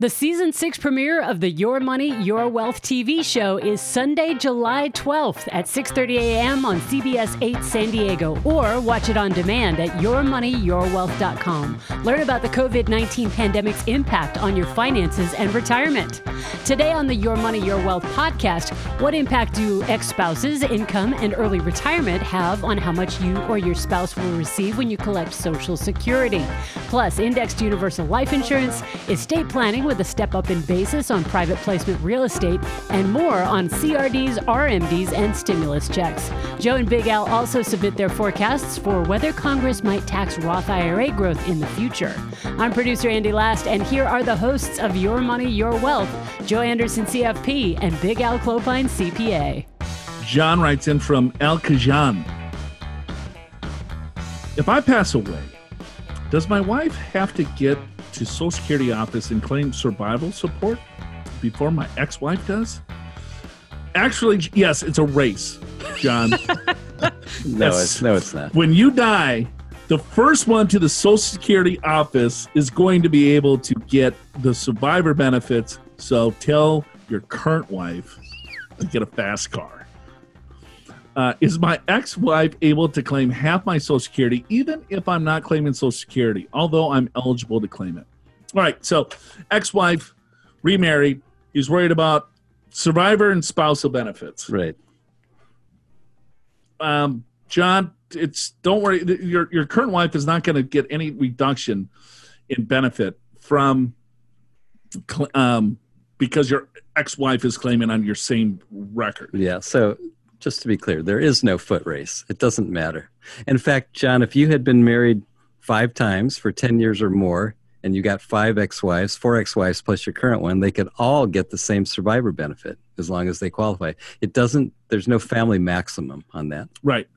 The season six premiere of the Your Money, Your Wealth TV show is Sunday, July 12th at 6:30 a.m. on CBS 8 San Diego, or watch it on demand at yourmoneyyourwealth.com. Learn about the COVID-19 pandemic's impact on your finances and retirement. Today on the Your Money, Your Wealth podcast, what impact do ex-spouses, income, and early retirement have on how much you or your spouse will receive when you collect Social Security? Plus, indexed universal life insurance, estate planning with a step up in basis on private placement real estate, and more on CRDs, RMDs, and stimulus checks. Joe and Big Al also submit their forecasts for whether Congress might tax Roth IRA growth in the future. I'm producer Andy Last, and here are the hosts of Your Money, Your Wealth Joe Anderson, CFP, and Big Al Clopine, CPA. John writes in from El Cajon. If I pass away, does my wife have to get to Social Security office and claim survival support before my ex-wife does? Actually, yes, it's a race, John. No, Yes. it's no, it's not. when you die, the first one to the Social Security office is going to be able to get the survivor benefits. So tell your current wife to get a fast car. Uh, is my ex-wife able to claim half my Social Security, even if I'm not claiming Social Security, although I'm eligible to claim it? All right. So, ex-wife remarried. He's worried about survivor and spousal benefits Right. um, John, it's don't worry. Your your current wife is not going to get any reduction in benefit from um, because your ex-wife is claiming on your same record. Yeah. So just to be clear, there is no foot race. It doesn't matter. In fact, John, if you had been married five times for 10 years or more, and you got five ex-wives, four ex-wives plus your current one, they could all get the same survivor benefit as long as they qualify. It doesn't, there's no family maximum on that. Right.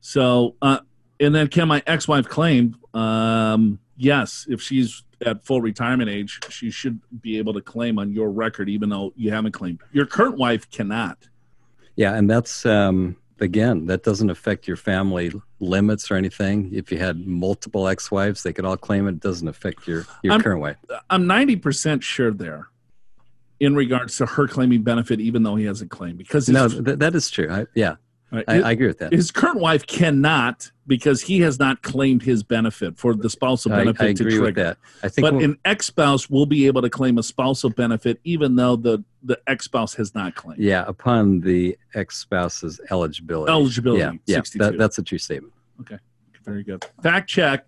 So, uh, and then can my ex-wife claim? Um, yes, if she's at full retirement age, she should be able to claim on your record, even though you haven't claimed. Your current wife cannot. Yeah. And that's, um, again, that doesn't affect your family limits or anything. If you had multiple ex-wives, they could all claim it. It doesn't affect your, your I'm- current wife. I'm 90% sure there in regards to her claiming benefit, even though he hasn't claimed. Because No, th- that is true. I, yeah, right, I, I agree with that. his current wife cannot because he has not claimed his benefit for the spousal I, benefit I to agree with trigger. that. I think But we'll- an ex-spouse will be able to claim a spousal benefit even though the, the ex-spouse has not claimed. yeah, upon the ex-spouse's eligibility. Eligibility, Yeah, yeah, 62. that, that's a true statement. Okay, very good. Fact check.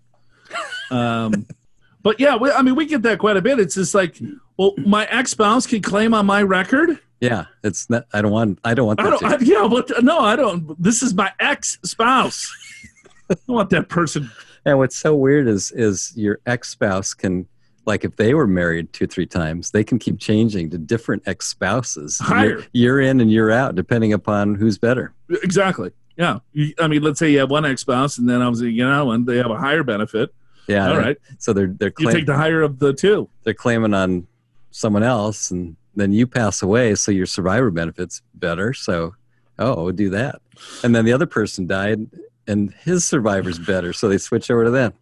Um, but yeah, we, I mean, we get that quite a bit. It's just like, well, my ex-spouse can claim on my record. Yeah, it's not. I don't want. I don't want That I don't. I, yeah, but no, I don't. This is my ex-spouse. I don't want that person. and what's so weird is is your ex-spouse can. Like if they were married two, three times, they can keep changing to different ex-spouses Higher. year, year in and year out, depending upon who's better. Exactly. Yeah. I mean, let's say you have one ex-spouse, and then I obviously you know, and they have a higher benefit. Yeah. All right. So they're they're You take the higher of the two. they're claiming on someone else, and then you pass away, so your survivor benefits better. So, oh, we'll do that. And then the other person died, and his survivor's better, so they switch over to them.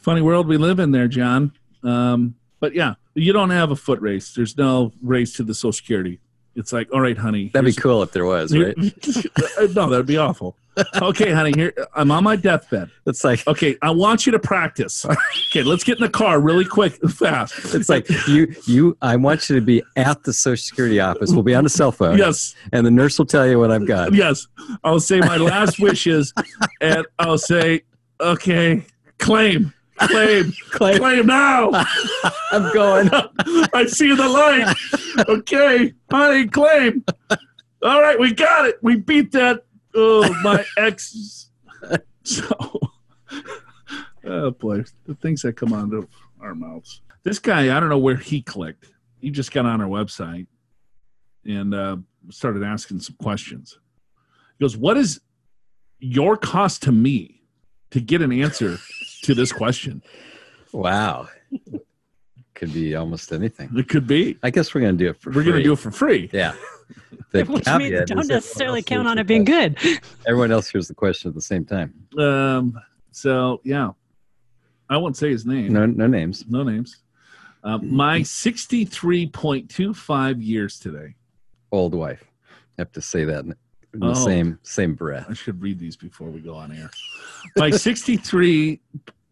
Funny world we live in there, John. Um, but yeah, you don't have a foot race. There's no race to the Social Security. It's like, all right, honey. That'd be cool if there was, right? no, that'd be awful. Okay, honey, here I'm on my deathbed. It's like Okay, I want you to practice. Okay, let's get in the car really quick, fast. it's like you you. I want you to be at the Social Security office. We'll be on a cell phone, Yes, and the nurse will tell you what I've got. yes. I'll say my last wishes, and I'll say, okay, claim, claim, Claim, claim now. I'm going. I see the light. Okay, honey, claim. All right, we got it. We beat that. Oh, my ex. So, oh boy, the things that come out of our mouths. This guy, I don't know where he clicked. He just got on our website and uh, started asking some questions. He goes, "What is your cost to me to get an answer to this question?" Wow, could be almost anything. It could be. I guess we're gonna do it for. We're going to do it for free. Yeah. The Which means caveat don't necessarily count on it being good. Everyone else hears the question at the same time. Um. So yeah, I won't say his name. No, no names. No names. Uh, my 63.25 years today. Old wife. I have to say that in, in the Oh. same same breath. I should read these before we go on air. My 63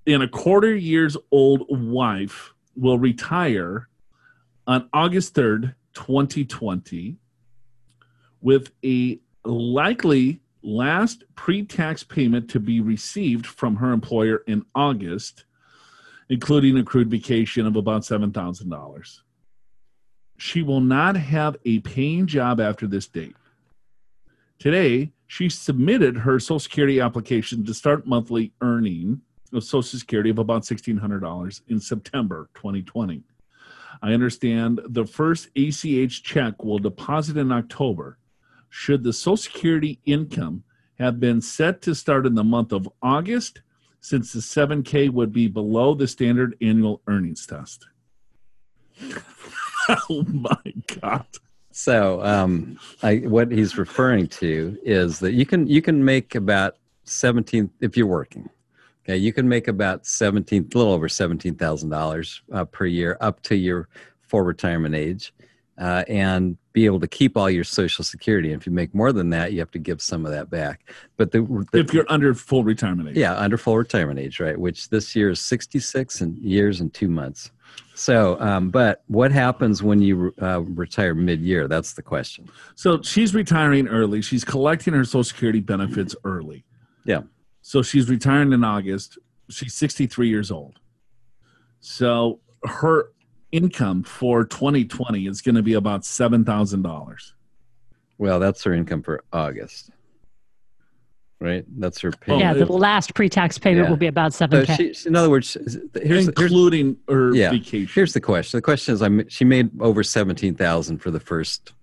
and a quarter years old wife will retire on August 3rd, 2020, with a likely last pre tax payment to be received from her employer in August, including accrued vacation of about $7,000. She will not have a paying job after this date. Today, she submitted her Social Security application to start monthly earning of Social Security of about $1,600 in September 2020. I understand the first ACH check will deposit in October. Should the Social Security income have been set to start in the month of August, since the 7K would be below the standard annual earnings test? oh my God. So, um, I, what he's referring to is that you can you can make about seventeen if you're working. Okay, you can make about seventeen, a little over seventeen thousand uh, dollars per year up to your full retirement age, uh, and be able to keep all your Social Security. And if you make more than that, you have to give some of that back. But the, the If you're under full retirement age. yeah, under full retirement age, right? Which this year is 66 and years and two months. So, um, but what happens when you uh, retire mid-year? That's the question. So she's retiring early. She's collecting her Social Security benefits early. Yeah. So she's retiring in August. She's 63 years old. So her income for 2020 is going to be about $7,000. Well, that's her income for August, right? That's her pay. Oh, yeah, the last pre-tax payment Yeah. will be about So 7K. she, in other words, here's, here's including her Yeah. vacation. here's the question. The question is, I m- she made over seventeen thousand for the first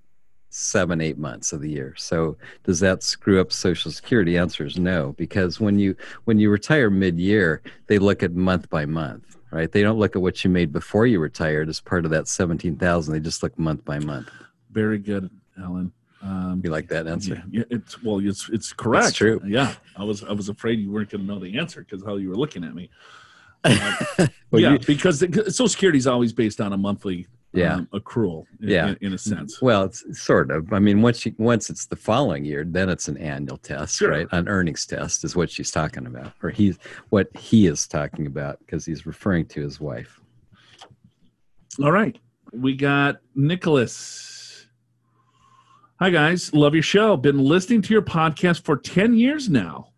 seven eight months of the year. So does that screw up Social Security? Answer is no, because when you when you retire mid year, they look at month by month, right? They don't look at what you made before you retired as part of that seventeen thousand. They just look month by month. Very good, Alan. Um, You like that answer? Yeah, it's well, it's it's correct. It's true. Yeah, I was I was afraid you weren't going to know the answer because how you were looking at me. Well, yeah, you- because the, Social Security is always based on a monthly Yeah. um, accrual. In, Yeah. in, in a sense. Well, it's sort of. I mean, once you, once it's the following year, then it's an annual test, Sure. right? An earnings test is what she's talking about, or he's what he is talking about because he's referring to his wife. All right, we got Nicholas. Hi guys, love your show. Been listening to your podcast for ten years now.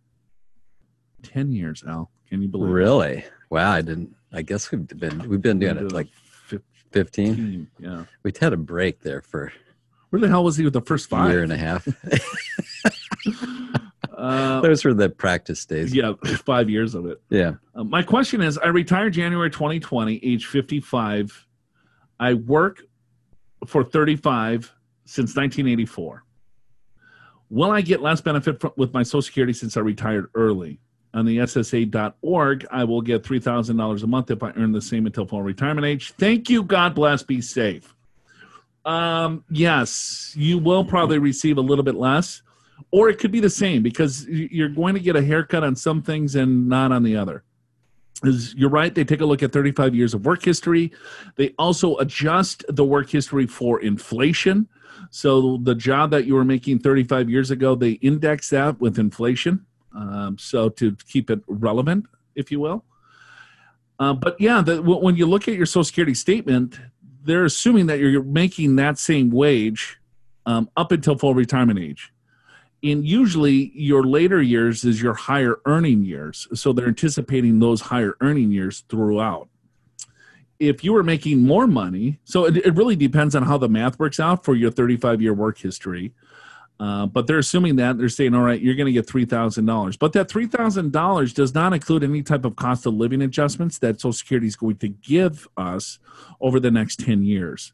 Ten years, Al. Can you believe? it? Really? Wow! I didn't. I guess we've been we've been doing it like. 15, Yeah. We've had a break there for Where the hell was he with the first a year and a half. Uh, Those were the practice days. yeah, five years of it. Yeah. Uh, my question is I retired January 2020, age 55. I work for 35 since 1984. Will I get less benefit from, with my Social Security since I retired early? On the SSA.org, I will get $3,000 a month if I earn the same until full retirement age. Thank you. God bless. Be safe. Um, yes, you will probably receive a little bit less, or it could be the same because you're going to get a haircut on some things and not on the other. Is you're right. They take a look at 35 years of work history. They also adjust the work history for inflation. So the job that you were making 35 years ago, they index that with inflation. Um, so to keep it relevant, if you will. Uh, but yeah, the, when you look at your Social Security statement, they're assuming that you're making that same wage um, up until full retirement age. And usually, your later years is your higher earning years. So they're anticipating those higher earning years throughout. If you were making more money, so it, it really depends on how the math works out for your 35 year work history. Uh, but they're assuming that they're saying, all right, you're going to get $3,000. But that $3,000 does not include any type of cost of living adjustments that Social Security is going to give us over the next 10 years.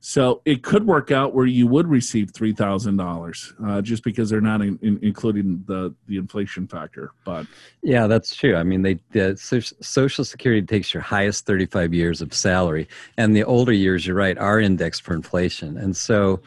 So it could work out where you would receive three thousand uh, dollars, just because they're not in, in, including the the inflation factor. But Yeah, that's true. I mean, they the Social Security takes your highest 35 years of salary, and the older years, you're right, are indexed for inflation. And so,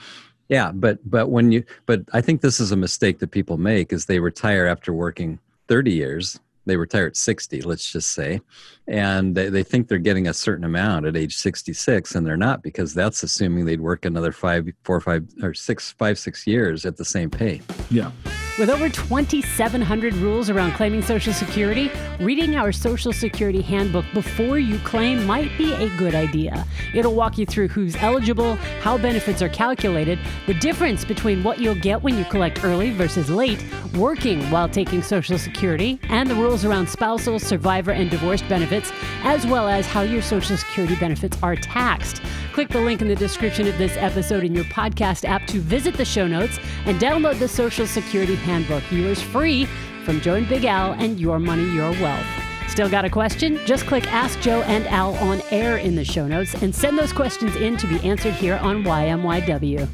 yeah, but but when you but I think this is a mistake that people make is they retire after working 30 years, they retire at 60, let's just say, and they, they think they're getting a certain amount at age 66, and they're not because that's assuming they'd work another five, four, five, or six, five, six years at the same pay. Yeah. With over 2,700 rules around claiming Social Security, reading our Social Security handbook before you claim might be a good idea. It'll walk you through who's eligible, how benefits are calculated, the difference between what you'll get when you collect early versus late, working while taking Social Security, and the rules around spousal, survivor, and divorced benefits, as well as how your Social Security benefits are taxed. Click the link in the description of this episode in your podcast app to visit the show notes and download the Social Security Handbook. Yours free from Joe and Big Al and Your Money, Your Wealth. Still got a question? Just click Ask Joe and Al on air in the show notes and send those questions in to be answered here on YMYW.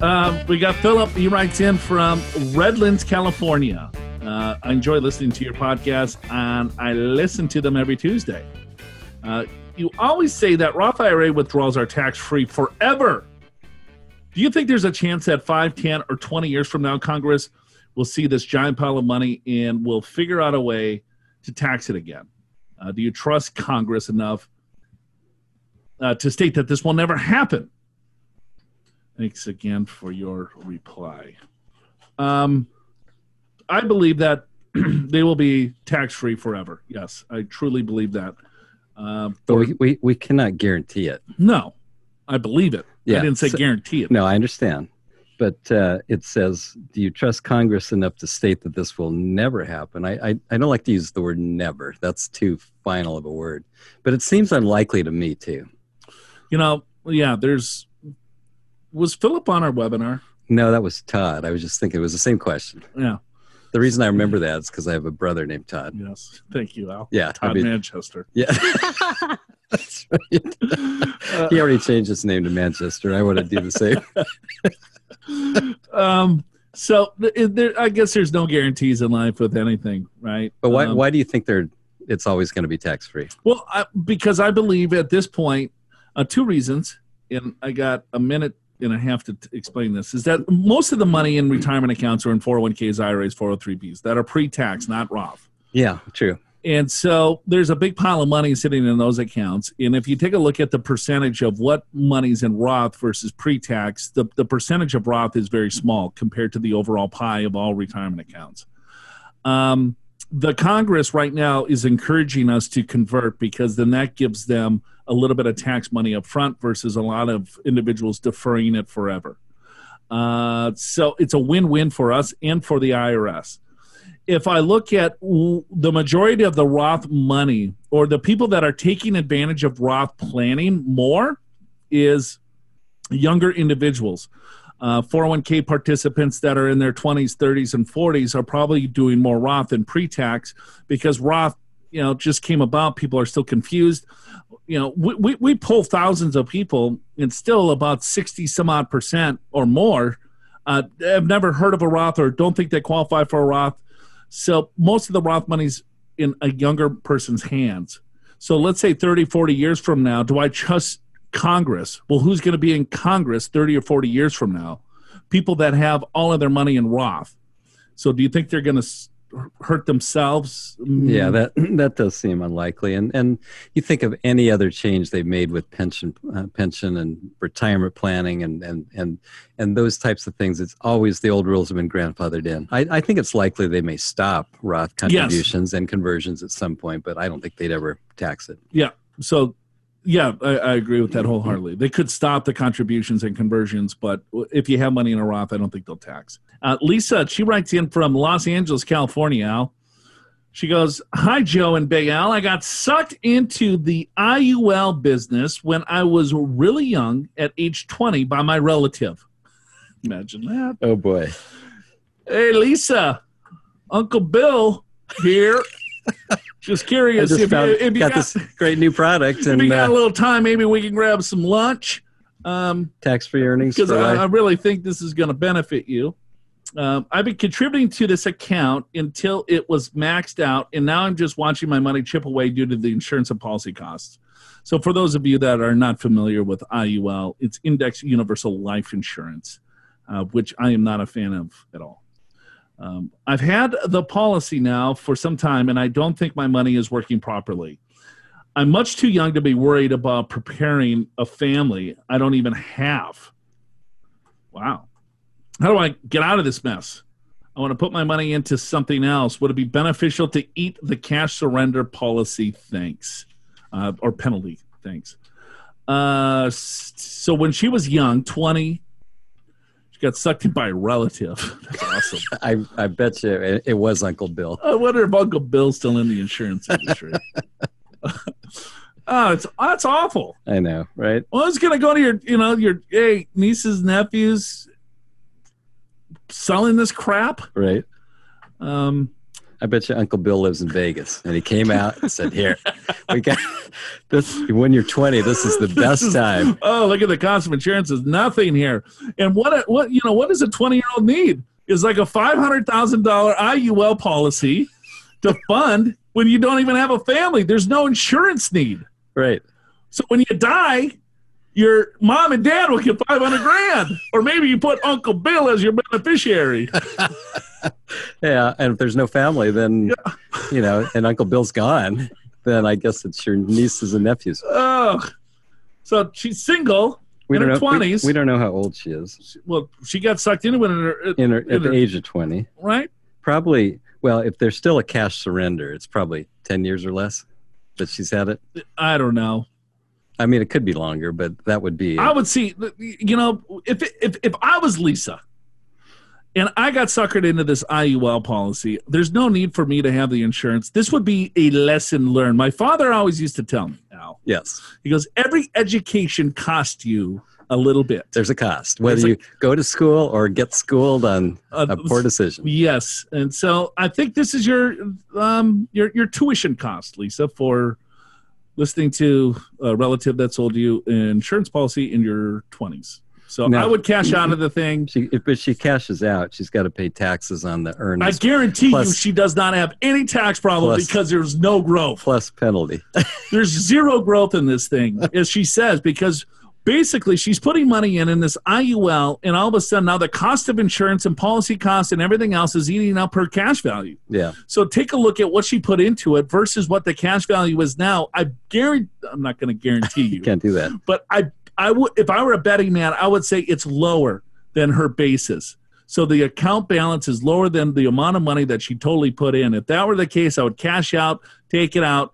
Um, we got Philip. He writes in from Redlands, California. Uh, I enjoy listening to your podcast, and I listen to them every Tuesday. Uh, you always say that Roth IRA withdrawals are tax free forever. Do you think there's a chance that 5, 10, or 20 years from now, Congress will see this giant pile of money and we'll figure out a way to tax it again? Uh, do you trust Congress enough uh, to state that this will never happen? Thanks again for your reply. Um, I believe that they will be tax free forever. Yes, I truly believe that. Um, But we, we, we cannot guarantee it. no, I believe it. Yeah, I didn't say so- guarantee it. No, I understand. But uh, it says, do you trust Congress enough to state that this will never happen? I, I, I don't like to use the word never. That's too final of a word. But it seems unlikely to me, too. You know, yeah, there's. Was Philip on our webinar? No, that was Todd. I was just thinking it was the same question. Yeah. The reason I remember that is because I have a brother named Todd. Yes. Thank you, Al. Yeah, I Todd mean- Manchester. Yeah. That's right. Uh, he already changed his name to Manchester. I want to do the same. um. So there, I guess there's no guarantees in life with anything, right? But why, Um, why do you think they're, it's always going to be tax free? Well, I, because I believe at this point, uh, two reasons, and I got a minute and a half to t- explain this, is that most of the money in retirement accounts are in 401ks, IRAs, 403bs that are pre-tax, not Roth. Yeah, true. And so there's a big pile of money sitting in those accounts. And if you take a look at the percentage of what money's in Roth versus pre-tax, the, the percentage of Roth is very small compared to the overall pie of all retirement accounts. Um, the Congress right now is encouraging us to convert because then that gives them a little bit of tax money up front versus a lot of individuals deferring it forever. Uh, so it's a win-win for us and for the IRS if I look at the majority of the Roth money or the people that are taking advantage of Roth planning more is younger individuals. Uh, 401k participants that are in their 20s, 30s, and 40s are probably doing more Roth than pre-tax because Roth, you know, just came about. People are still confused. You know, we, we, we pull thousands of people, and still about 60 some odd percent or more uh, have never heard of a Roth or don't think they qualify for a Roth. So most of the Roth money's in a younger person's hands. So let's say 30, 40 years from now, do I trust Congress? Well, who's going to be in Congress 30 or 40 years from now? People that have all of their money in Roth. So do you think they're going to hurt themselves? Yeah, that that does seem unlikely. And and you think of any other change they've made with pension uh, pension and retirement planning and and and and those types of things. It's always the old rules have been grandfathered in. I, I think it's likely they may stop Roth contributions and conversions at some point, but I don't think they'd ever tax it. Yeah. So, yeah, I, I agree with that wholeheartedly. They could stop the contributions and conversions, but if you have money in a Roth, I don't think they'll tax. Uh, Lisa, she writes in from Los Angeles, California. Al. She goes, Hi, Joe and Big Al. I got sucked into the IUL business when I was really young at age 20 by my relative. Imagine that. Oh boy. Hey, Lisa, Uncle Bill here. Just curious just if, found, you, if you got, got, this great new product and if you got a uh, little time, maybe we can grab some lunch. Um, tax-free earnings because I. I really think this is going to benefit you. Um, I've been contributing to this account until it was maxed out, and now I'm just watching my money chip away due to the insurance and policy costs. So, for those of you that are not familiar with IUL, it's Index Universal Life Insurance, uh, which I am not a fan of at all. Um, I've had the policy now for some time, and I don't think my money is working properly. I'm much too young to be worried about preparing a family I don't even have. Wow. How do I get out of this mess? I want to put my money into something else. Would it be beneficial to eat the cash surrender policy? Thanks. Uh, or penalty? Thanks. Uh, so when she was young, 20, she got sucked in by a relative. That's awesome. I, I bet you it, it was Uncle Bill. I wonder if Uncle Bill's still in the insurance industry. oh, it's that's awful. I know, right? Well, it's gonna go to your, you know, your hey nieces, nephews, selling this crap. Right. Um, I bet you Uncle Bill lives in Vegas, and he came out and said, "Here, we got this. When you're 20, this is the best is, time." Oh, look at the cost of insurance is nothing here. And what what you know what does a 20 year old need? Is like a five hundred thousand dollar IUL policy to fund when you don't even have a family. There's no insurance need. Right. So when you die, your mom and dad will get 500 grand. Or maybe you put Uncle Bill as your beneficiary. yeah. And if there's no family, then, yeah. you know, and Uncle Bill's gone, then I guess it's your nieces and nephews. Oh. So she's single. We in don't her know, 20s. We, we, don't know how old she is. Well, she got sucked into it in her, in her, in at her, the age of 20. Right? Probably, well, if there's still a cash surrender, it's probably 10 years or less that she's had it. I don't know. I mean, it could be longer, but that would be. I would see, you know, if if if I was Lisa, and I got suckered into this IUL policy, there's no need for me to have the insurance. This would be a lesson learned. My father always used to tell me, Al. Yes. He goes, every education costs you a little bit. There's a cost, whether a, you go to school or get schooled on uh, a poor decision. Yes, and so I think this is your um your your tuition cost, Lisa, for listening to a relative that sold you an insurance policy in your 20s. So I would cash out of the thing. She, if she cashes out, she's got to pay taxes on the earnings. I guarantee plus, you, she does not have any tax problem plus, because there's no growth. Plus penalty. there's zero growth in this thing, as she says, because basically she's putting money in in this IUL, and all of a sudden now the cost of insurance and policy costs and everything else is eating up her cash value. Yeah. So take a look at what she put into it versus what the cash value is now. I guarantee. I'm not going to guarantee you. you can't do that. But I, I would if I were a betting man, I would say it's lower than her basis. So the account balance is lower than the amount of money that she totally put in. If that were the case, I would cash out, take it out,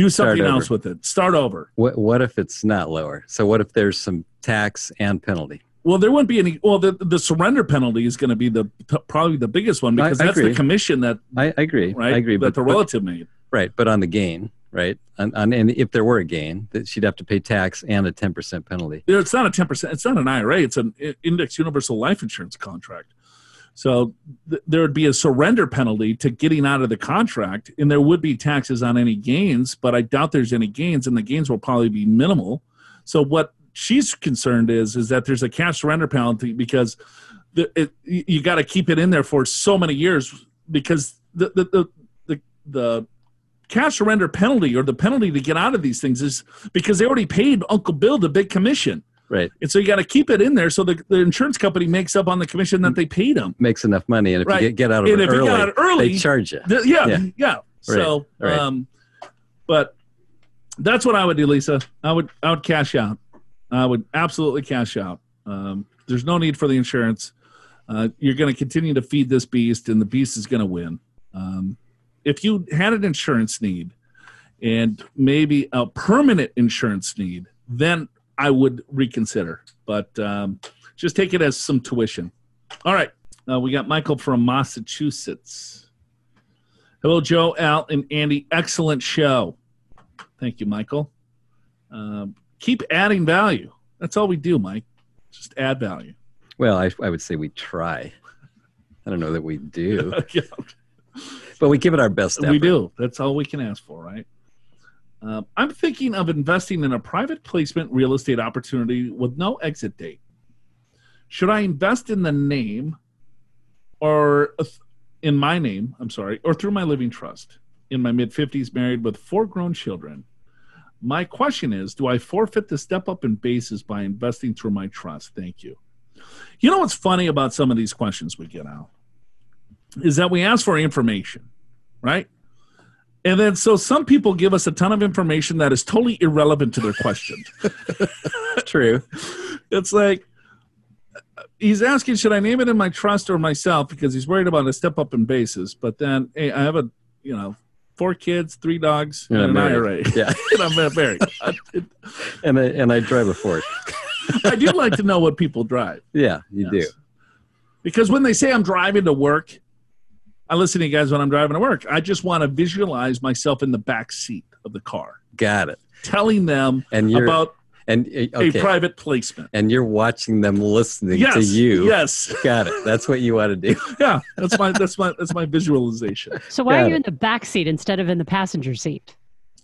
do something else with it. Start over. What What if it's not lower? So what if there's some tax and penalty? Well, there wouldn't be any. Well, the the surrender penalty is going to be the probably the biggest one because I, that's the commission that. I, I, agree. Right. I agree. That but, the relative but, made. Right, but on the gain, right? On, on, and if there were a gain, that she'd have to pay tax and a ten percent penalty. It's not a ten percent. It's not an IRA. It's an index universal life insurance contract. So th- there would be a surrender penalty to getting out of the contract, and there would be taxes on any gains, but I doubt there's any gains, and the gains will probably be minimal. So what she's concerned is is that there's a cash surrender penalty because the, it, you got to keep it in there for so many years because the the, the the the cash surrender penalty or the penalty to get out of these things is because they already paid Uncle Bill the big commission. Right. And so you got to keep it in there so the, the insurance company makes up on the commission that they paid them. Makes enough money. And if right. you get, get out of and it early, early, they charge you. Th- yeah, yeah. Yeah. So, right. um, but that's what I would do, Lisa. I would, I would cash out. I would absolutely cash out. Um, there's no need for the insurance. Uh, you're going to continue to feed this beast, and the beast is going to win. Um, if you had an insurance need and maybe a permanent insurance need, then I would reconsider. But um, just take it as some tuition. All right. Uh, we got Michael from Massachusetts. Hello, Joe, Al, and Andy. Excellent show. Thank you, Michael. Um, keep adding value. That's all we do, Mike. Just add value. Well, I, I would say we try. I don't know that we do. yeah. But we give it our best effort. We do. That's all we can ask for, right? Uh, I'm thinking of investing in a private placement real estate opportunity with no exit date. Should I invest in the name or in my name, I'm sorry, or through my living trust? In my mid 50s, married with four grown children. My question is Do I forfeit the step up in basis by investing through my trust? Thank you. You know what's funny about some of these questions we get out? is that we ask for information, right? And then so some people give us a ton of information that is totally irrelevant to their question. True. it's like he's asking, should I name it in my trust or myself? Because he's worried about a step up in basis. But then, hey, I have a, you know, four kids, three dogs, And and, I'm an married. IRA. Yeah. and I'm married. And I, and I drive a Ford. I do like to know what people drive. Yeah, you Yes. do. Because when they say I'm driving to work, I listen to you guys when I'm driving to work. I just want to visualize myself in the back seat of the car, Got it. telling them And you're about and uh, okay. a private placement. and you're watching them listening Yes, to you. yes, Got it. That's what you want to do. yeah. That's my that's my that's my visualization. So why Got are you it. in the back seat instead of in the passenger seat?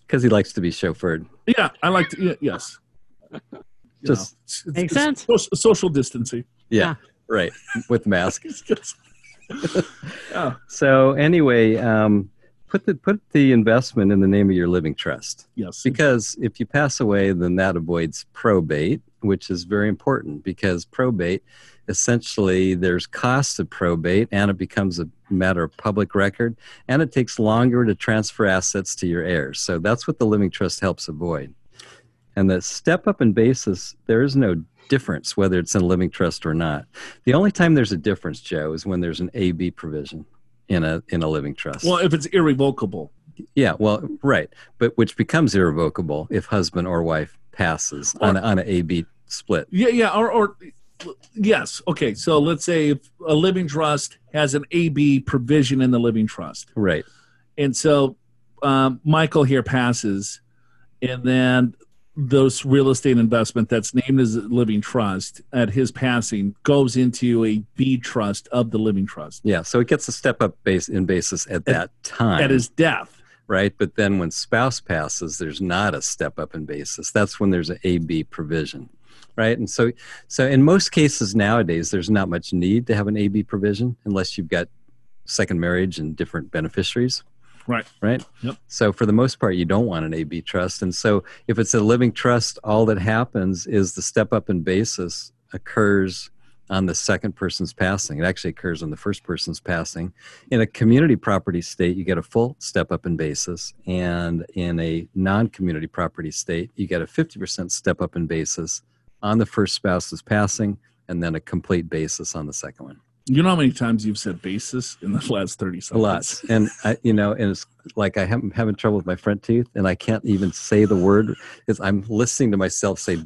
Because he likes to be chauffeured. Yeah, I like to. Yeah, yes. You Just- know, Makes it's sense. Social, social distancing. Yeah. Right. With mask. yeah. So anyway, um, put the put the investment in the name of your living trust. Yes. Because if you pass away, then that avoids probate, which is very important because probate, essentially, there's cost of probate and it becomes a matter of public record and it takes longer to transfer assets to your heirs. So that's what the living trust helps avoid. And the step up in basis, there is no difference whether it's in a living trust or not. The only time there's a difference, Joe, is when there's an AB provision in a in a living trust. Well, if it's irrevocable. Yeah, well, right, but which becomes irrevocable if husband or wife passes on a, on an AB split. Yeah, yeah, or, or yes. Okay, so let's say if a living trust has an AB provision in the living trust, Right. and so um, Michael here passes, and then those real estate investment that's named as a living trust at his passing goes into a B trust of the living trust Yeah, so it gets a step up base in basis at that time. at his death. right, but then when spouse passes, there's not a step up in basis. That's when there's an AB provision, right? And so, so in most cases nowadays, there's not much need to have an AB provision unless you've got second marriage and different beneficiaries. Right. Right. Yep. So for the most part, you don't want an AB trust, and so if it's a living trust, all that happens is the step up in basis occurs on the second person's passing. It actually occurs on the first person's passing. In a community property state, you get a full step up in basis, and in a non-community property state, you get a 50% step up in basis on the first spouse's passing, and then a complete basis on the second one. You know how many times you've said basis in the last thirty seconds? A lot, and I, you know, and it's like I am having trouble with my front teeth, and I can't even say the word. Is I'm listening to myself say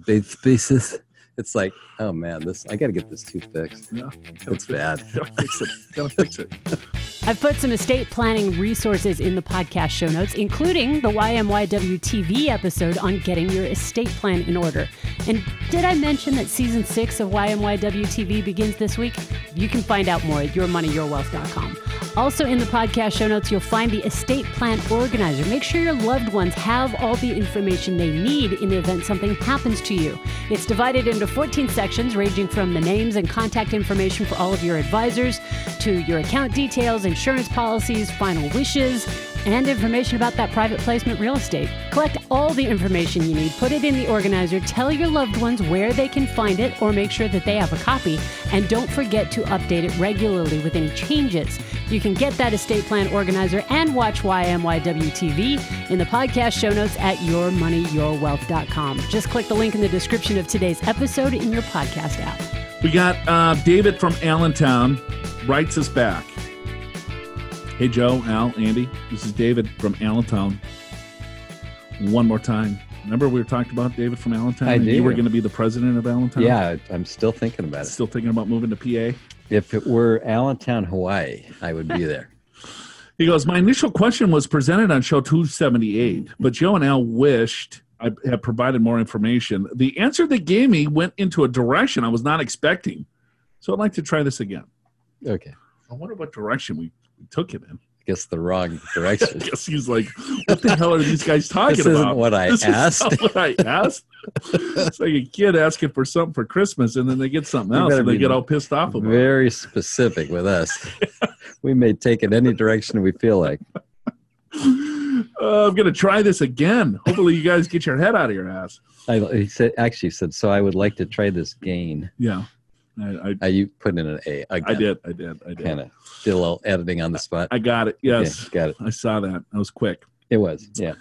basis. It's like, oh man, this I got to get this tooth fixed. Yeah, It's bad. gotta fix it. Gotta fix it. I've put some estate planning resources in the podcast show notes, including the YMYW TV episode on getting your estate plan in order. And did I mention that season six of YMYW TV begins this week? You can find out more at yourmoneyyourwealth.com. Also, in the podcast show notes, you'll find the estate plan organizer. Make sure your loved ones have all the information they need in the event something happens to you. It's divided into 14 sections, ranging from the names and contact information for all of your advisors to your account details, insurance policies, final wishes, and information about that private placement real estate. Collect all the information you need, put it in the organizer, tell your loved ones where they can find it, or make sure that they have a copy, and don't forget to update it regularly with any changes. You can get that estate plan organizer and watch YMYW TV in the podcast show notes at yourmoneyyourwealth.com. Just click the link in the description of today's episode in your podcast app. We got uh, David from Allentown writes us back. Hey, Joe, Al, Andy, this is David from Allentown. One more time. Remember we were talking about David from Allentown? I and You were going to be the president of Allentown? Yeah, I'm still thinking about it. Still thinking about moving to PA? If it were Allentown, Hawaii, I would be there. He goes, My initial question was presented on show 278, but Joe and Al wished I had provided more information. The answer they gave me went into a direction I was not expecting. So I'd like to try this again. Okay, I wonder what direction we took him in. I guess the wrong I direction. guess he's like, What the hell are these guys talking this about? isn't what I This is asked. not what I asked. it's like a kid asking for something for Christmas and then they get something else and they get all pissed off about it. Very specific with us. we may take it any direction we feel like. Uh, I'm going to try this again. Hopefully, you guys get your head out of your ass. I, he said, actually said, so I would like to try this gain. Yeah. I, I, Uh, you put in an A. I did. I did. I did. Kind of did a little editing on the spot. I got it. Yes. Got it. I saw that. That was quick. It was. Yeah.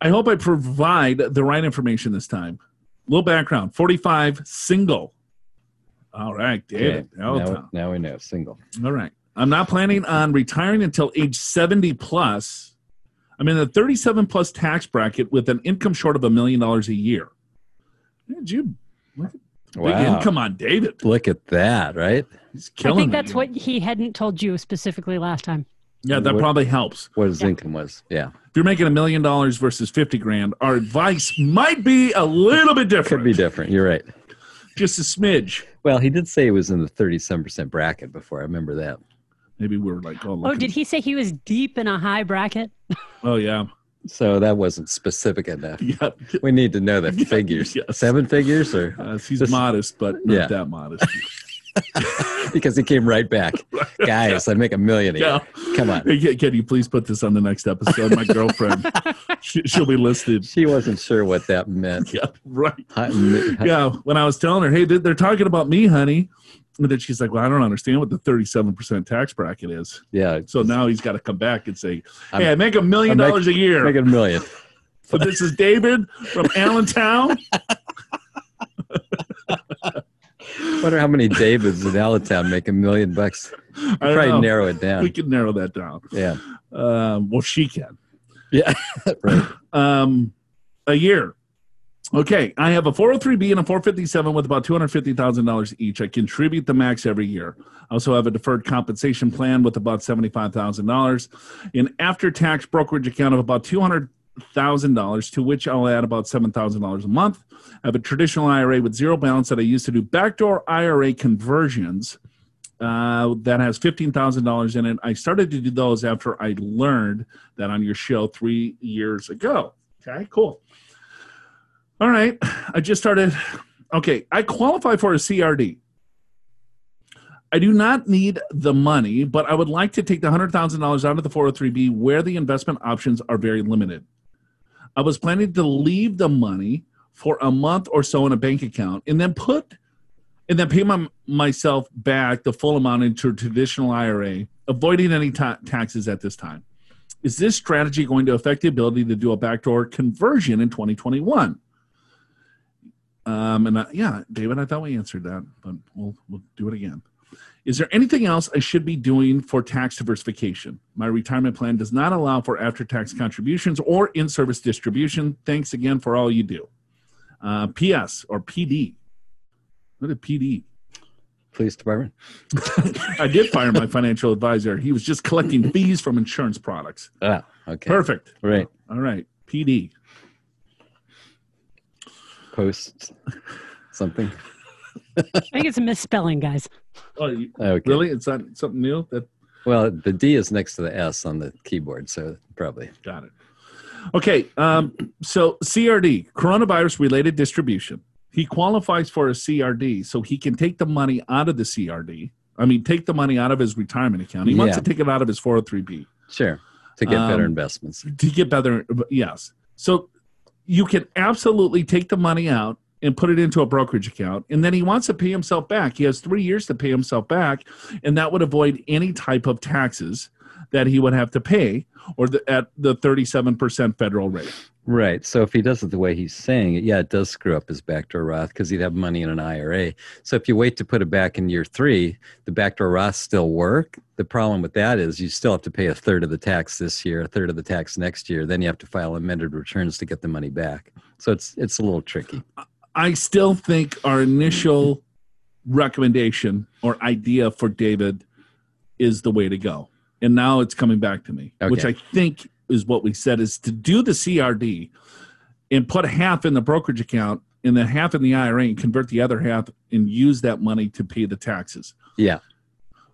I hope I provide the right information this time. little background 45 single. All right, David. Okay. Now, now we know. Single. All right. I'm not planning on retiring until age 70 plus. I'm in the 37 plus tax bracket with an income short of a million dollars a year. Did you big Wow. income on David? Look at that, right? He's killing I think that's you what he hadn't told you specifically last time. Yeah, that What- probably helps. What his Yeah. income was. Yeah. If you're making a million dollars versus 50 grand, our advice might be a little bit different. Could be different. You're right. Just a smidge. Well, he did say he was in the 37% bracket before. I remember that. Maybe we were like, oh, Oh, did he say he was deep in a high bracket? Oh, yeah. So that wasn't specific enough. Yeah. We need to know the Yeah, figures. yes. Seven figures or Uh, he's This- modest, but not Yeah. that modest. because he came right back. Guys, I'd make a million a Yeah. Come on. Can- you please put this on the next episode? My girlfriend, she, she'll be listed. She wasn't sure what that meant. Yeah, right. Yeah, when I was telling her, hey, they're talking about me, honey. And then she's like, well, I don't understand what the 37% tax bracket is. Yeah. So now he's got to come back and say, I'm- hey, I make a million make- dollars a year. Make a million. So this is David from Allentown. Wonder how many Davids in Allentown make a million bucks. I don't Probably know. narrow it down. We can narrow that down. Yeah. Um, well, she can. Yeah. right. um, a year. Okay, I have a 403b and a 457 with about $250,000 each. I contribute the max every year. I also have a deferred compensation plan with about $75,000, an after tax brokerage account of about $200,000, to which I'll add about $7,000 a month. I have a traditional IRA with zero balance that I used to do backdoor IRA conversions. Uh, that has fifteen thousand dollars in it. I started to do those after I learned that on your show three years ago. Okay, cool. All right, I just started. Okay, I qualify for a CRD. I do not need the money, but I would like to take the hundred thousand dollars out of the four hundred three b, where the investment options are very limited. I was planning to leave the money for a month or so in a bank account, and then put and then pay my, myself back the full amount into a traditional IRA, avoiding any ta- taxes at this time. Is this strategy going to affect the ability to do a backdoor conversion in 2021? Um, and uh, yeah, David, I thought we answered that, but we'll we'll do it again. Is there anything else I should be doing for tax diversification? My retirement plan does not allow for after-tax contributions or in-service distribution. Thanks again for all you do. Uh, P.S. or P.D. What a PD? Police department. I did fire my financial advisor. He was just collecting fees from insurance products. Ah, okay. Perfect. Right. All right. PD. Post something. I think it's a misspelling, guys. Oh, you, Okay. really? It's not something new? That Well, the D is next to the S on the keyboard, so probably. got it. Okay. Um, so CRD, coronavirus related distribution. He qualifies for a CRD, so he can take the money out of the CRD. I mean, take the money out of his retirement account. He wants Yeah. to take it out of his 403b. Sure. To get better Um, investments. to get better yes so you can absolutely take the money out and put it into a brokerage account. And then he wants to pay himself back. He has three years to pay himself back and that would avoid any type of taxes that he would have to pay or the, at the 37% federal rate Right. So if he does it the way he's saying it, yeah, it does screw up his backdoor Roth because he'd have money in an IRA. So if you wait to put it back in year three, the backdoor Roth still work. The problem with that is you still have to pay a third of the tax this year, a third of the tax next year. Then you have to file amended returns to get the money back. So it's it's a little tricky. i still think our initial recommendation or idea for david is the way to go and now it's coming back to me which i think is what we said is to do the crd and put half in the brokerage account and then half in the ira and convert the other half and use that money to pay the taxes Yeah.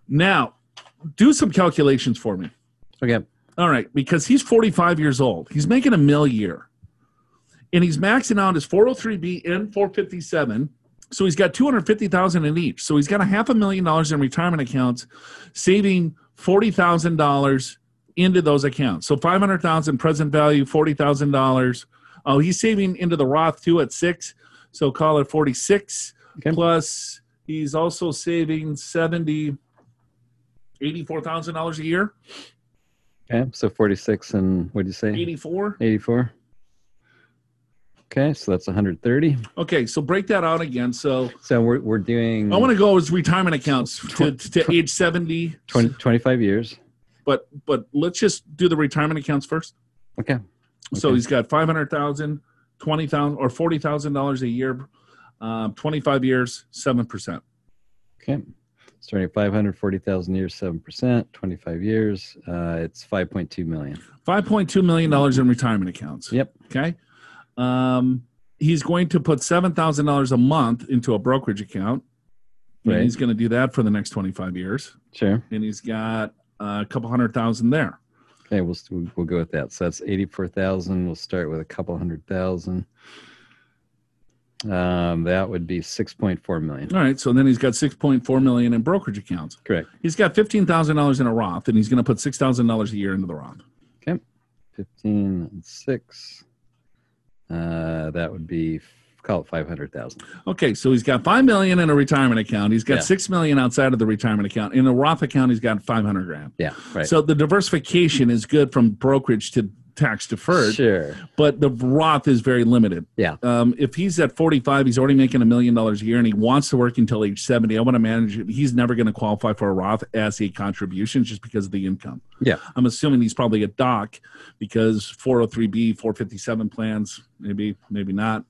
now do some calculations for me Okay. all right, because he's 45 years old. He's making a mill year. And he's maxing out his 403b and 457. So he's got 250,000 in each. So he's got a half a million dollars in retirement accounts, saving $40,000 into those accounts. So 500,000 present value, $40,000. Oh, he's saving into the Roth too at 6. So call it 46 Okay. plus He's also saving 70 $84,000 a year. Okay, so 46 and what did you say? 84. 84. Okay, so that's 130. Okay, so break that out again. So So we're, we're doing I want to go as retirement accounts to, to age 70, 20, 25 years. But but let's just do the retirement accounts first. Okay. So he's got 500,000, 20,000 or $40,000 a year, um, 25 years, 7%. Okay. Starting at 540,000 years, 7%, 25 years. Uh, it's 5.2 million. $5.2 million in retirement accounts. Yep. Okay. Um, he's going to put $7,000 a month into a brokerage account. And Right. he's going to do that for the next 25 years. Sure. And he's got a couple hundred thousand there. Okay, we'll, we'll go with that. So that's 84,000. We'll start with a couple hundred thousand. Um, that would be 6.4 million. All right. So then he's got 6.4 million in brokerage accounts. Correct. He's got $15,000 in a Roth and he's going to put $6,000 a year into the Roth. Okay, 15 and 6. Uh, that would be, call it 500,000. Okay, so he's got five million in a retirement account. He's got Yeah. six million outside of the retirement account. In a Roth account, he's got five hundred grand. Yeah, right. So the diversification is good from brokerage to tax deferred, sure. but the Roth is very limited. Yeah. Um, if he's at forty five, he's already making a million dollars a year, and he wants to work until age seventy. I want to manage it. He's never going to qualify for a Roth as a contribution just because of the income. Yeah. I'm assuming he's probably a doc because 403b, 457 plans, maybe, maybe not.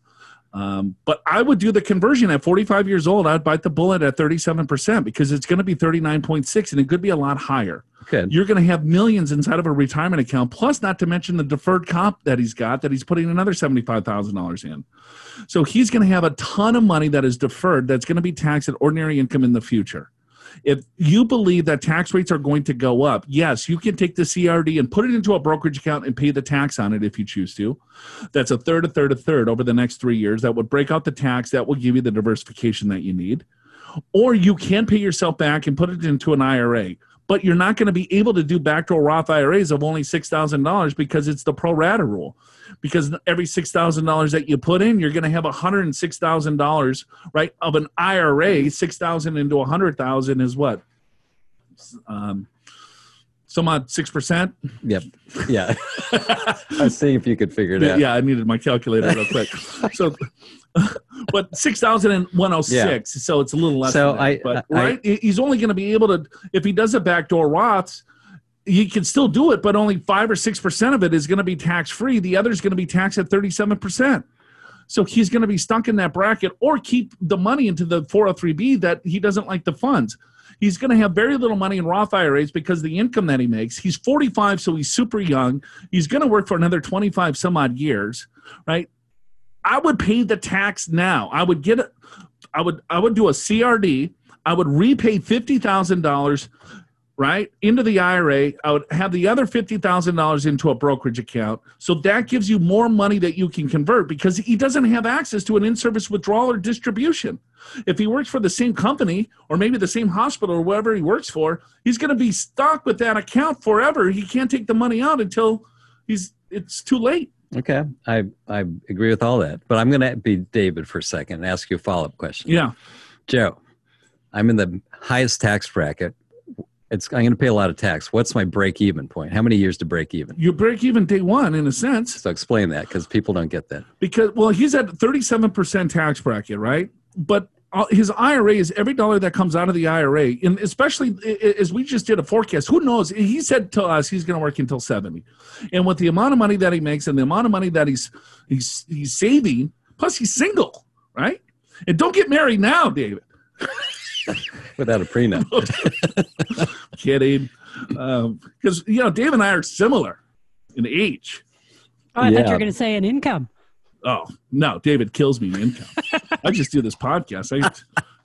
Um, but I would do the conversion at 45 years old. I'd bite the bullet at 37% because it's going to be 39.6 and it could be a lot higher. Good. You're going to have millions inside of a retirement account, plus not to mention the deferred comp that he's got that he's putting another $75,000 in. So he's going to have a ton of money that is deferred that's going to be taxed at ordinary income in the future. If you believe that tax rates are going to go up, yes, you can take the CRD and put it into a brokerage account and pay the tax on it if you choose to. That's a third, a third, a third over the next three years. That would break out the tax. That will give you the diversification that you need. Or you can pay yourself back and put it into an IRA. But you're not going to be able to do backdoor Roth IRAs of only $6,000 because it's the pro rata rule. Because every $6,000 that you put in, you're going to have $106,000, right, of an IRA. 6000 into 100000 is what? Um, some odd 6%? Yep. Yeah. I was seeing if you could figure it out. yeah, I needed my calculator real quick. So, but six thousand and one hundred six. So it's a little less. So than that. I- but I- right, He- he's only going to be able to if he does a backdoor Roths. He can still do it, but only five or six percent of it is going to be tax free. The other is going to be taxed at thirty seven percent. So he's going to be stuck in that bracket, or keep the money into the four hundred three b that he doesn't like the funds. He's going to have very little money in Roth IRAs because of the income that he makes. He's 45, so he's super young. He's going to work for another 25 some odd years, right? I would pay the tax now. I would get. I would I would do a CRD. I would repay fifty thousand dollars, right, into the IRA. I would have the other fifty thousand dollars into a brokerage account. So that gives you more money that you can convert because he doesn't have access to an in-service withdrawal or distribution. If he works for the same company or maybe the same hospital or wherever he works for, he's going to be stuck with that account forever. He can't take the money out until he's it's too late. Okay. I, I agree with all that. But I'm going to be David for a second and ask you a follow up question. Yeah. Joe, I'm in the highest tax bracket. It's, I'm going to pay a lot of tax. What's my break even point? How many years to break even? You break even day one in a sense. So explain that because people don't get that. because well he's at 37% tax bracket right but Uh, his ira is every dollar that comes out of the ira and especially i- i- as we just did a forecast who knows? He said to us he's going to work until 70 and with the amount of money that he makes and the amount of money that he's he's he's saving plus he's single right? And don't get married now david. Without a prenup. kidding. Um, because you know dave and i are similar in age. Oh, I thought you were going to say an income. Oh no, David kills me in income. I just do this podcast. I,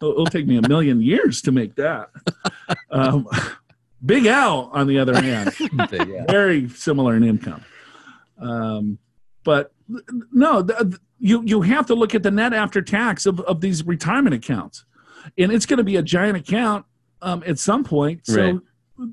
it'll, it'll take me a million years to make that. Um, Big Al, on the other hand, very similar in income. Um, but no, the, you you have to look at the net after tax of, of these retirement accounts, and it's going to be a giant account um, at some point. So Right.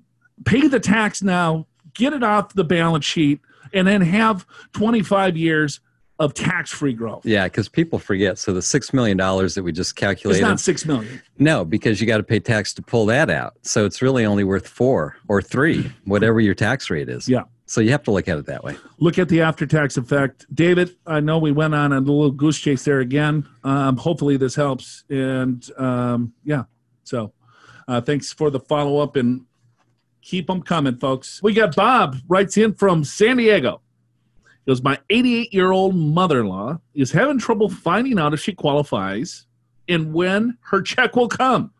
pay the tax now, get it off the balance sheet, and then have 25 years of tax-free growth. Yeah, because people forget. So the six million dollars that we just calculated. It's not six million. no, because you got to pay tax to pull that out. So it's really only worth four or three, whatever your tax rate is. Yeah. So you have to look at it that way. Look at the after-tax effect, David. I know we went on a little goose chase there again. Um, hopefully, this helps. And um, yeah, so uh, thanks for the follow-up and keep them coming, folks. We got Bob writes in from San Diego. He goes, my 88-year-old mother-in-law is having trouble finding out if she qualifies and when her check will come.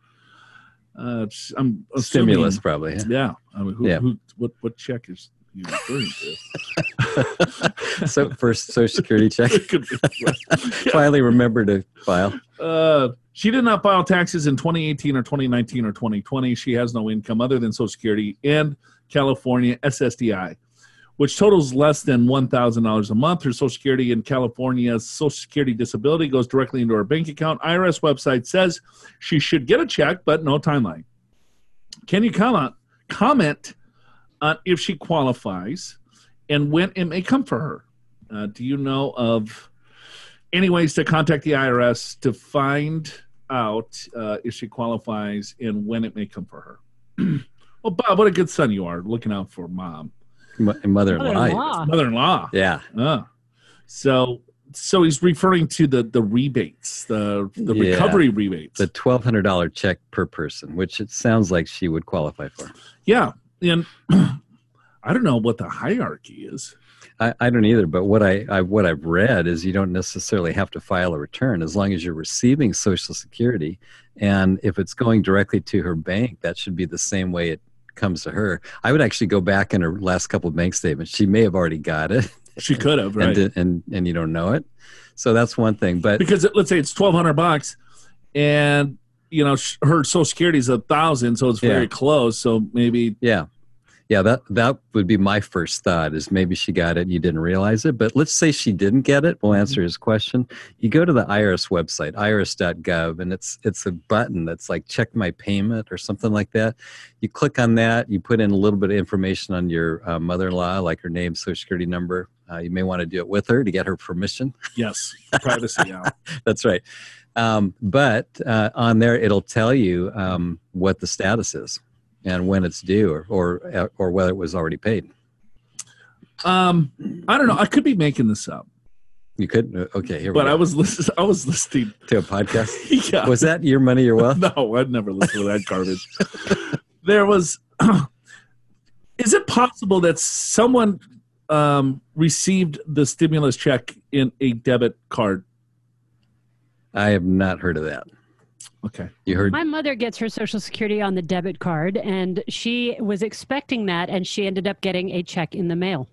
Uh, I'm assuming- Stimulus, probably. yeah. Yeah. I mean, who, Yeah. who, what, what check is you referring to? so first Social Security check. It could be- Finally, remember to file. Uh, she did not file taxes in 2018 or 2019 or 2020. She has no income other than Social Security and California SSDI, which totals less than $1,000 a month. Her Social Security in California's Social Security disability goes directly into her bank account. IRS website says she should get a check, but no timeline. Can you comment comment on if she qualifies and when it may come for her? Uh, do you know of any ways to contact the IRS to find out uh, if she qualifies and when it may come for her? well, Bob, what a good son you are, looking out for mom, Mo- Mother-in-law. Mother-in-law. mother-in-law. Yeah. Ah. So, so he's referring to the the rebates, the the Yeah. recovery rebates. The twelve hundred dollar check per person, which it sounds like she would qualify for. yeah, and I don't know what the hierarchy is. I, I don't either, but what I, I what I've read is you don't necessarily have to file a return as long as you're receiving Social Security, and if it's going directly to her bank, that should be the same way it comes to her. I would actually go back in her last couple of bank statements. She may have already got it, She could have, right? and, and and you don't know it. So that's one thing. But because it, let's say it's twelve hundred bucks, and you know her Social Security is a thousand, so it's very Yeah. close. So maybe Yeah. Yeah, that that would be my first thought is maybe she got it and you didn't realize it. But let's say she didn't get it. We'll answer his question. You go to the IRS website, irs.gov, and it's it's a button that's like check my payment or something like that. You click on that, you put in a little bit of information on your uh, mother-in-law, like her name, social security number. Uh, you may want to do it with her to get her permission. yes, privacy. Yeah. That's right. Um, but uh, on there, it'll tell you um, what the status is and when it's due, or or, or whether it was already paid. Um, I don't know. I could be making this up, You could uh, okay here we but go. I was listening. I was listening. to a podcast. Yeah. Was that your money, your wealth? no, I'd never listen to that garbage. there was. is it possible that someone um, received the stimulus check in a debit card? I have not heard of that. Okay. You heard? My mother gets her Social Security on the debit card, and she was expecting that, and she ended up getting a check in the mail.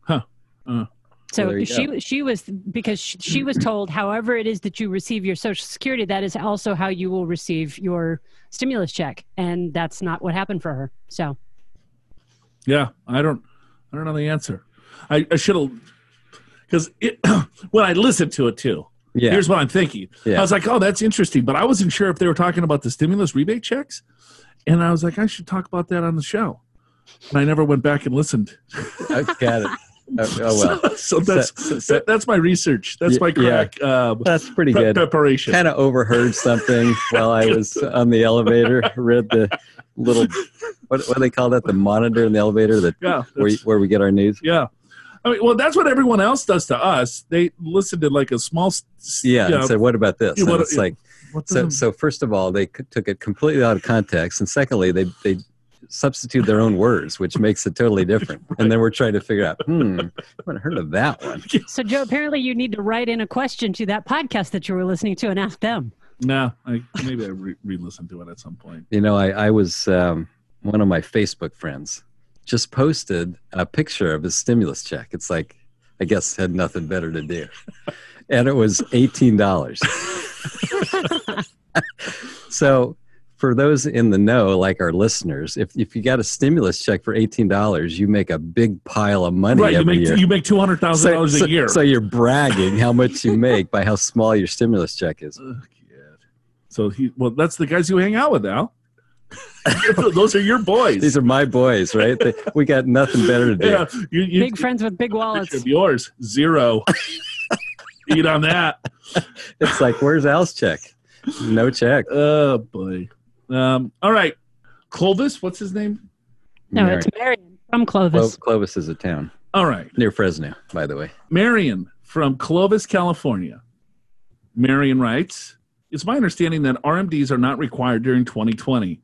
Huh. Uh. So Well, there you she she was because she, she was told, however it is that you receive your Social Security, that is also how you will receive your stimulus check, and that's not what happened for her. So Yeah, I don't, I don't know the answer. I, I should have, because when I listened to it too. Yeah. Here's what I'm thinking. Yeah. I was like, oh, that's interesting, but I wasn't sure if they were talking about the stimulus rebate checks, and I was like, I should talk about that on the show. And I never went back and listened. I got it. Oh, oh, well, so, so that's So- so- that- that's my research. That's my Yeah. crack um, that's pretty pre- good. preparation. Kind of overheard something while I was on the elevator. Read the little what what do they call that? The monitor in the elevator that yeah, where where we get our news. yeah. I mean, well, that's what everyone else does to us. They listen to like a small. s- s- Yeah. you and know, said, what about this? And what- it's like So, does- so first of all, they c- took it completely out of context, and secondly, they they substitute their own words, which makes it totally different. And then we're trying to figure out, hmm, I haven't heard of that one. so Joe, apparently you need to write in a question to that podcast that you were listening to and ask them. No, I, maybe I re- re-listen to it at some point. You know, I, I was um, one of my Facebook friends just posted a picture of his stimulus check. It's like, I guess had nothing better to do, and it was eighteen dollars. so for those in the know, like our listeners, if, if you got a stimulus check for eighteen dollars, you make a big pile of money right, you make year. you make two hundred thousand so, dollars so- a year. so you're bragging how much you make by how small your stimulus check is. So he well, that's the guys you hang out with now. Those are your boys. These are my boys, right? They, we got nothing better to do. yeah, you, you, Big friends with big wallets. of yours zero. Eat on that. It's like, where's Al's check? No check. Oh boy. Um, all right, Clovis. What's his name? No, Marion. it's Marion from Clo- Clovis. Clovis is a town All right, near Fresno, by the way. Marion from Clovis, California. Marion writes, "It's my understanding that RMDs are not required during 2020.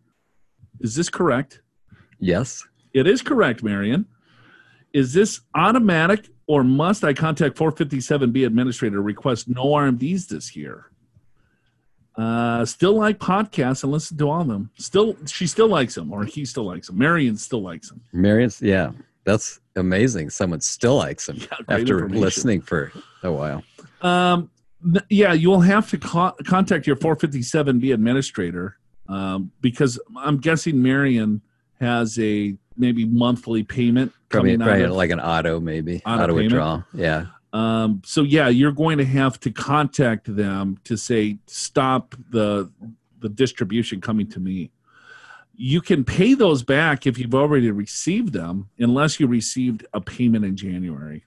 Is this correct?" Yes. It is correct, Marion. Is this automatic or must I contact 457B administrator request no RMDs this year? Uh, still like podcasts and listen to all of them. Still, she still likes them, or he still likes them. Marion still likes them. Marion's, yeah. That's amazing. Someone still likes them Yeah, after listening for a while. Um, yeah, you'll have to co- contact your 457B administrator um, because I'm guessing Marion has a maybe monthly payment Probably, coming out probably of- like an auto, maybe. Auto Auto, withdrawal. Yeah. Um, so yeah, you're going to have to contact them to say stop the the distribution coming to me. You can pay those back if you've already received them, unless you received a payment in January.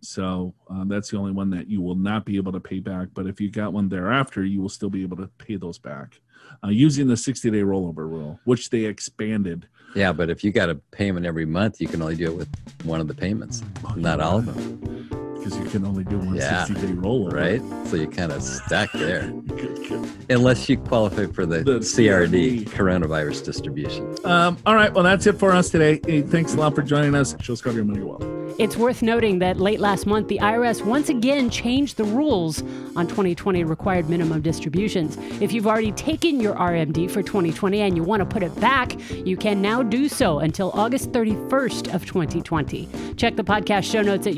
So um, that's the only one that you will not be able to pay back. But if you got one thereafter, you will still be able to pay those back uh, using the 60 day rollover rule, which they expanded. Yeah, but if you got a payment every month, you can only do it with one of the payments, not all of them, because you can only do one Yeah. 60 day rollover. right? So you're kind of stuck there, Good, good. unless you qualify for the, The CRD, CRD. coronavirus distribution. Um, all right. Well, that's it for us today. Thanks a lot for joining us. Show Scott your money well. It's worth noting that late last month, the IRS once again changed the rules on 2020 required minimum distributions. If you've already taken your RMD for 2020 and you want to put it back, you can now do so until August 31st of 2020. Check the podcast show notes at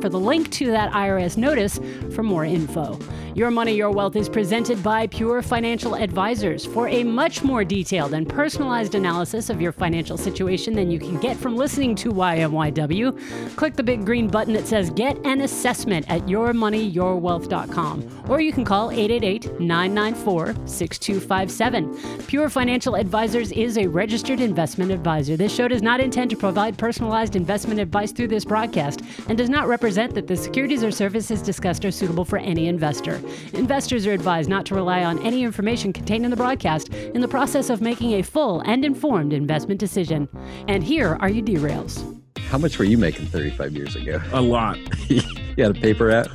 for the link to that IRS notice for more info. Your Money, Your Wealth is presented by Pure Financial Advisors. For a much more detailed and personalized analysis of your financial situation than you can get from listening to YMYW, click the big green button that says Get an Assessment at yourmoneyyourwealth.com. Or you can call 888 994 6257. Pure Financial Advisors is a registered investment advisor. This show does not intend to provide personalized investment advice through this broadcast and does not represent that the securities or services discussed are suitable for any investor. Investors are advised not to rely on any information contained in the broadcast in the process of making a full and informed investment decision. And here are your derails. How much were you making 35 years ago? A lot. you had a paper out.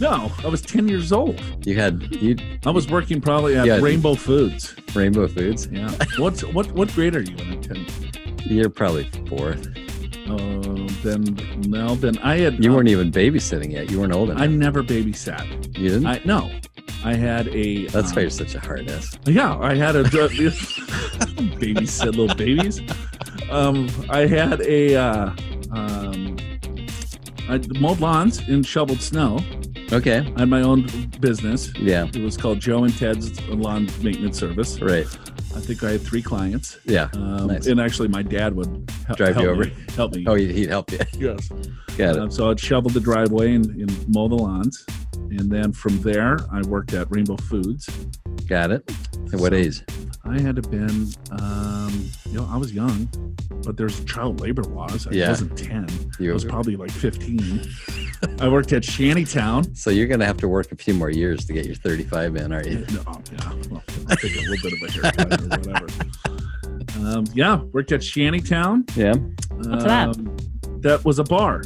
No, I was 10 years old. You had you I was working probably at Yeah. Rainbow Foods. Rainbow Foods. Yeah. What's what what grade are you in 10? You're probably fourth. Uh, then no, then I had You uh, weren't even babysitting yet. You weren't old enough. I never babysat. you didn't. I no. I had a That's um, why you're such a hard ass. Yeah, I had a babysit little babies. Um, I had a uh, um, I mowed lawns and shoveled snow. Okay. I had my own business. Yeah. It was called Joe and Ted's Lawn Maintenance Service. Right. I think I had three clients. Yeah. Um, Nice. And actually, my dad would hel- Drive you over? Me, help me. Oh, he- he'd help you. yes. Got it. Um, so I'd shovel the driveway and, and mow the lawns. And then from there, I worked at Rainbow Foods. Got it. At what age? I had to been, um, you know, I was young, but there's child labor laws. I Yeah. wasn't 10. You I was probably like 15. I worked at Shantytown. So you're gonna have to work a few more years to get your 35 in, aren't you? No, yeah, well, I'll take a little bit of a haircut or whatever. Um, yeah, worked at Shantytown. Yeah. What's that? Um, That was a bar.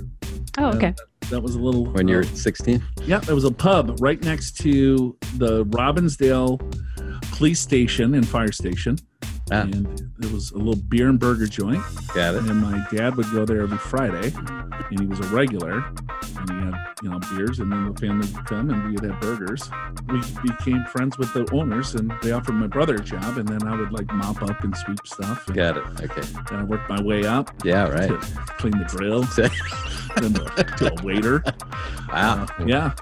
Oh, okay. That was a little. When you're uh, 16. Yeah, there was a pub right next to the Robbinsdale police station and fire station. Ah. And it was a little beer and burger joint. Got it. And my dad would go there every Friday. And he was a regular. And he had, you know, beers. And then the family would come and we'd have burgers. We became friends with the owners and they offered my brother a job. And then I would like mop up and sweep stuff. And Got it. Okay. then I worked my way up Yeah. to Right. clean the grill, then to, to a waiter. Wow. Uh, yeah.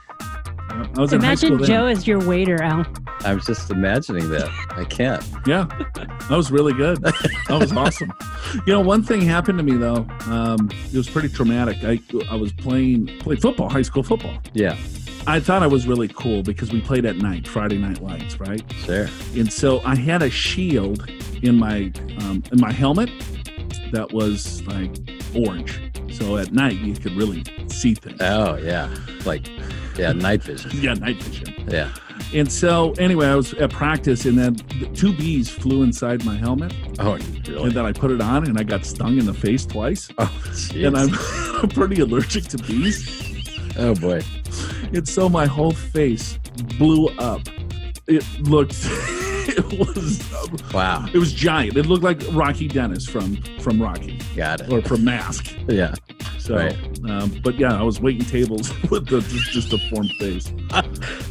Yeah, I was in high school Imagine then. Joe as your waiter, Al. I was just imagining that. I can't. Yeah, that was really good. That was awesome. You know, one thing happened to me though. Um, it was pretty traumatic. I I was playing played football, high school football, Yeah. I thought I was really cool because we played at night, Friday Night Lights, right? Sure. And so I had a shield in my um, in my helmet that was like orange. So at night you could really see things. Oh yeah, like yeah, night vision. Yeah, night vision. Yeah. And so anyway, I was at practice, and then two bees flew inside my helmet, Oh, really? and then I put it on, and I got stung in the face twice. Oh, jeez. And I'm, I'm pretty allergic to bees. oh boy. And so my whole face blew up. It looked, it was, Wow. it was giant. It looked like Rocky Dennis from from Rocky Got it. or from Mask. Yeah. So, Right. Um, but yeah, I was waiting tables with the just, just a formed face.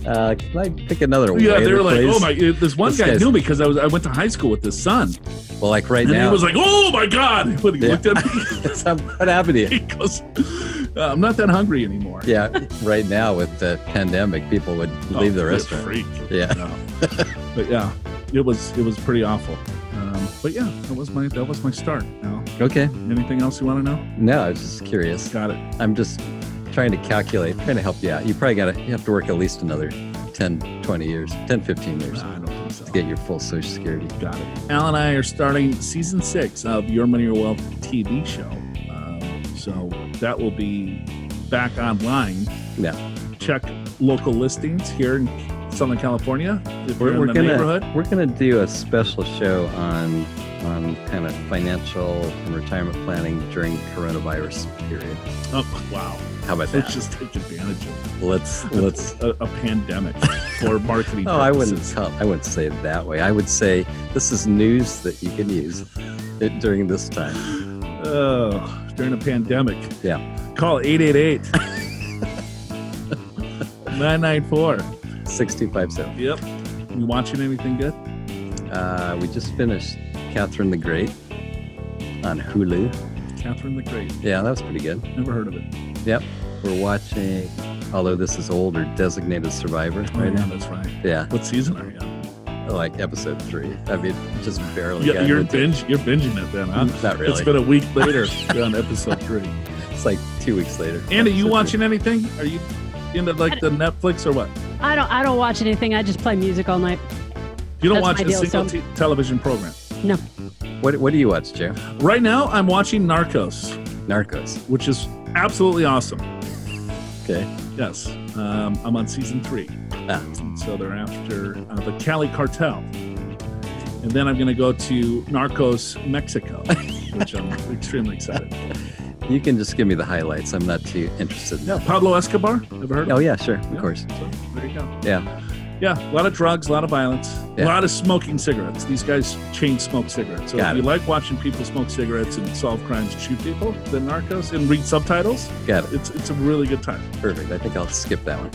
Uh, can I pick another one? Yeah, they were like, please? "Oh my!" This one This guy knew me because I was I went to high school with his son, Well, like right and now. he was like, "Oh my god!" When he Yeah. looked at me, what happened to he goes, uh, "I'm not that hungry anymore." Yeah, right now with the pandemic, people would leave the Oh, restaurant. Freak. Yeah. No. but yeah, it was it was pretty awful. Um, but yeah, that was my that was my start. Now, Okay. anything else you want to know? No, I was just curious. Got it. I'm just trying to calculate, trying to help you out. You probably got to, you have to work at least another 10, 20 years, 10, 15 years Nah, I don't think so. to get your full Social Security. Got it. Al and I are starting season six of Your Money Your Wealth TV show. Um, so that will be back online. Yeah. Check local listings here in Southern California. If We're, we're in the gonna neighborhood. we're gonna do a special show on on kind of financial and retirement planning during coronavirus period. Oh, wow. How about that? Let's just take advantage of Let's let's. a, a pandemic for marketing Oh, I wouldn't tell. I wouldn't say it that way. I would say this is news that you can use it during this time. Oh, during a pandemic. Yeah. Call 888 994. Sixty-five seven. Yep. You watching anything good? Uh, we just finished Catherine the Great on Hulu. Catherine the Great. Yeah, that was pretty good. Never heard of it. Yep. We're watching, although this is older, Designated Survivor Oh, right yeah, now. that's right. Yeah, What season are you on? like episode three. I mean, just barely. Yeah, you're into it. binge. You're binging it then, huh? Not really. It's been a week later. you're on episode three. It's like two weeks later. Andi, you Episode watching anything? Are you into like the Netflix or what? I don't I don't watch anything. I just play music all night. You don't That's watch my a deal, single so- t- television program. No. What What do you watch, Joe? Right now, I'm watching Narcos, Narcos. which is absolutely awesome. Okay. Yes, um, I'm on season three. Ah. So they're after uh, the Cali cartel. And then I'm going to go to Narcos, Mexico, which I'm extremely excited. You can just give me the highlights. I'm not too interested. Yeah, Pablo Escobar. Ever heard of Oh yeah, sure, of Yeah. course. So, there you go. Yeah. Yeah, a lot of drugs, a lot of violence, a lot of smoking cigarettes. These guys chain smoke cigarettes. So Got if you like watching people smoke cigarettes and solve crimes and shoot people, then Narcos and read subtitles, Got it. it's it's a really good time. Perfect. I think I'll skip that one.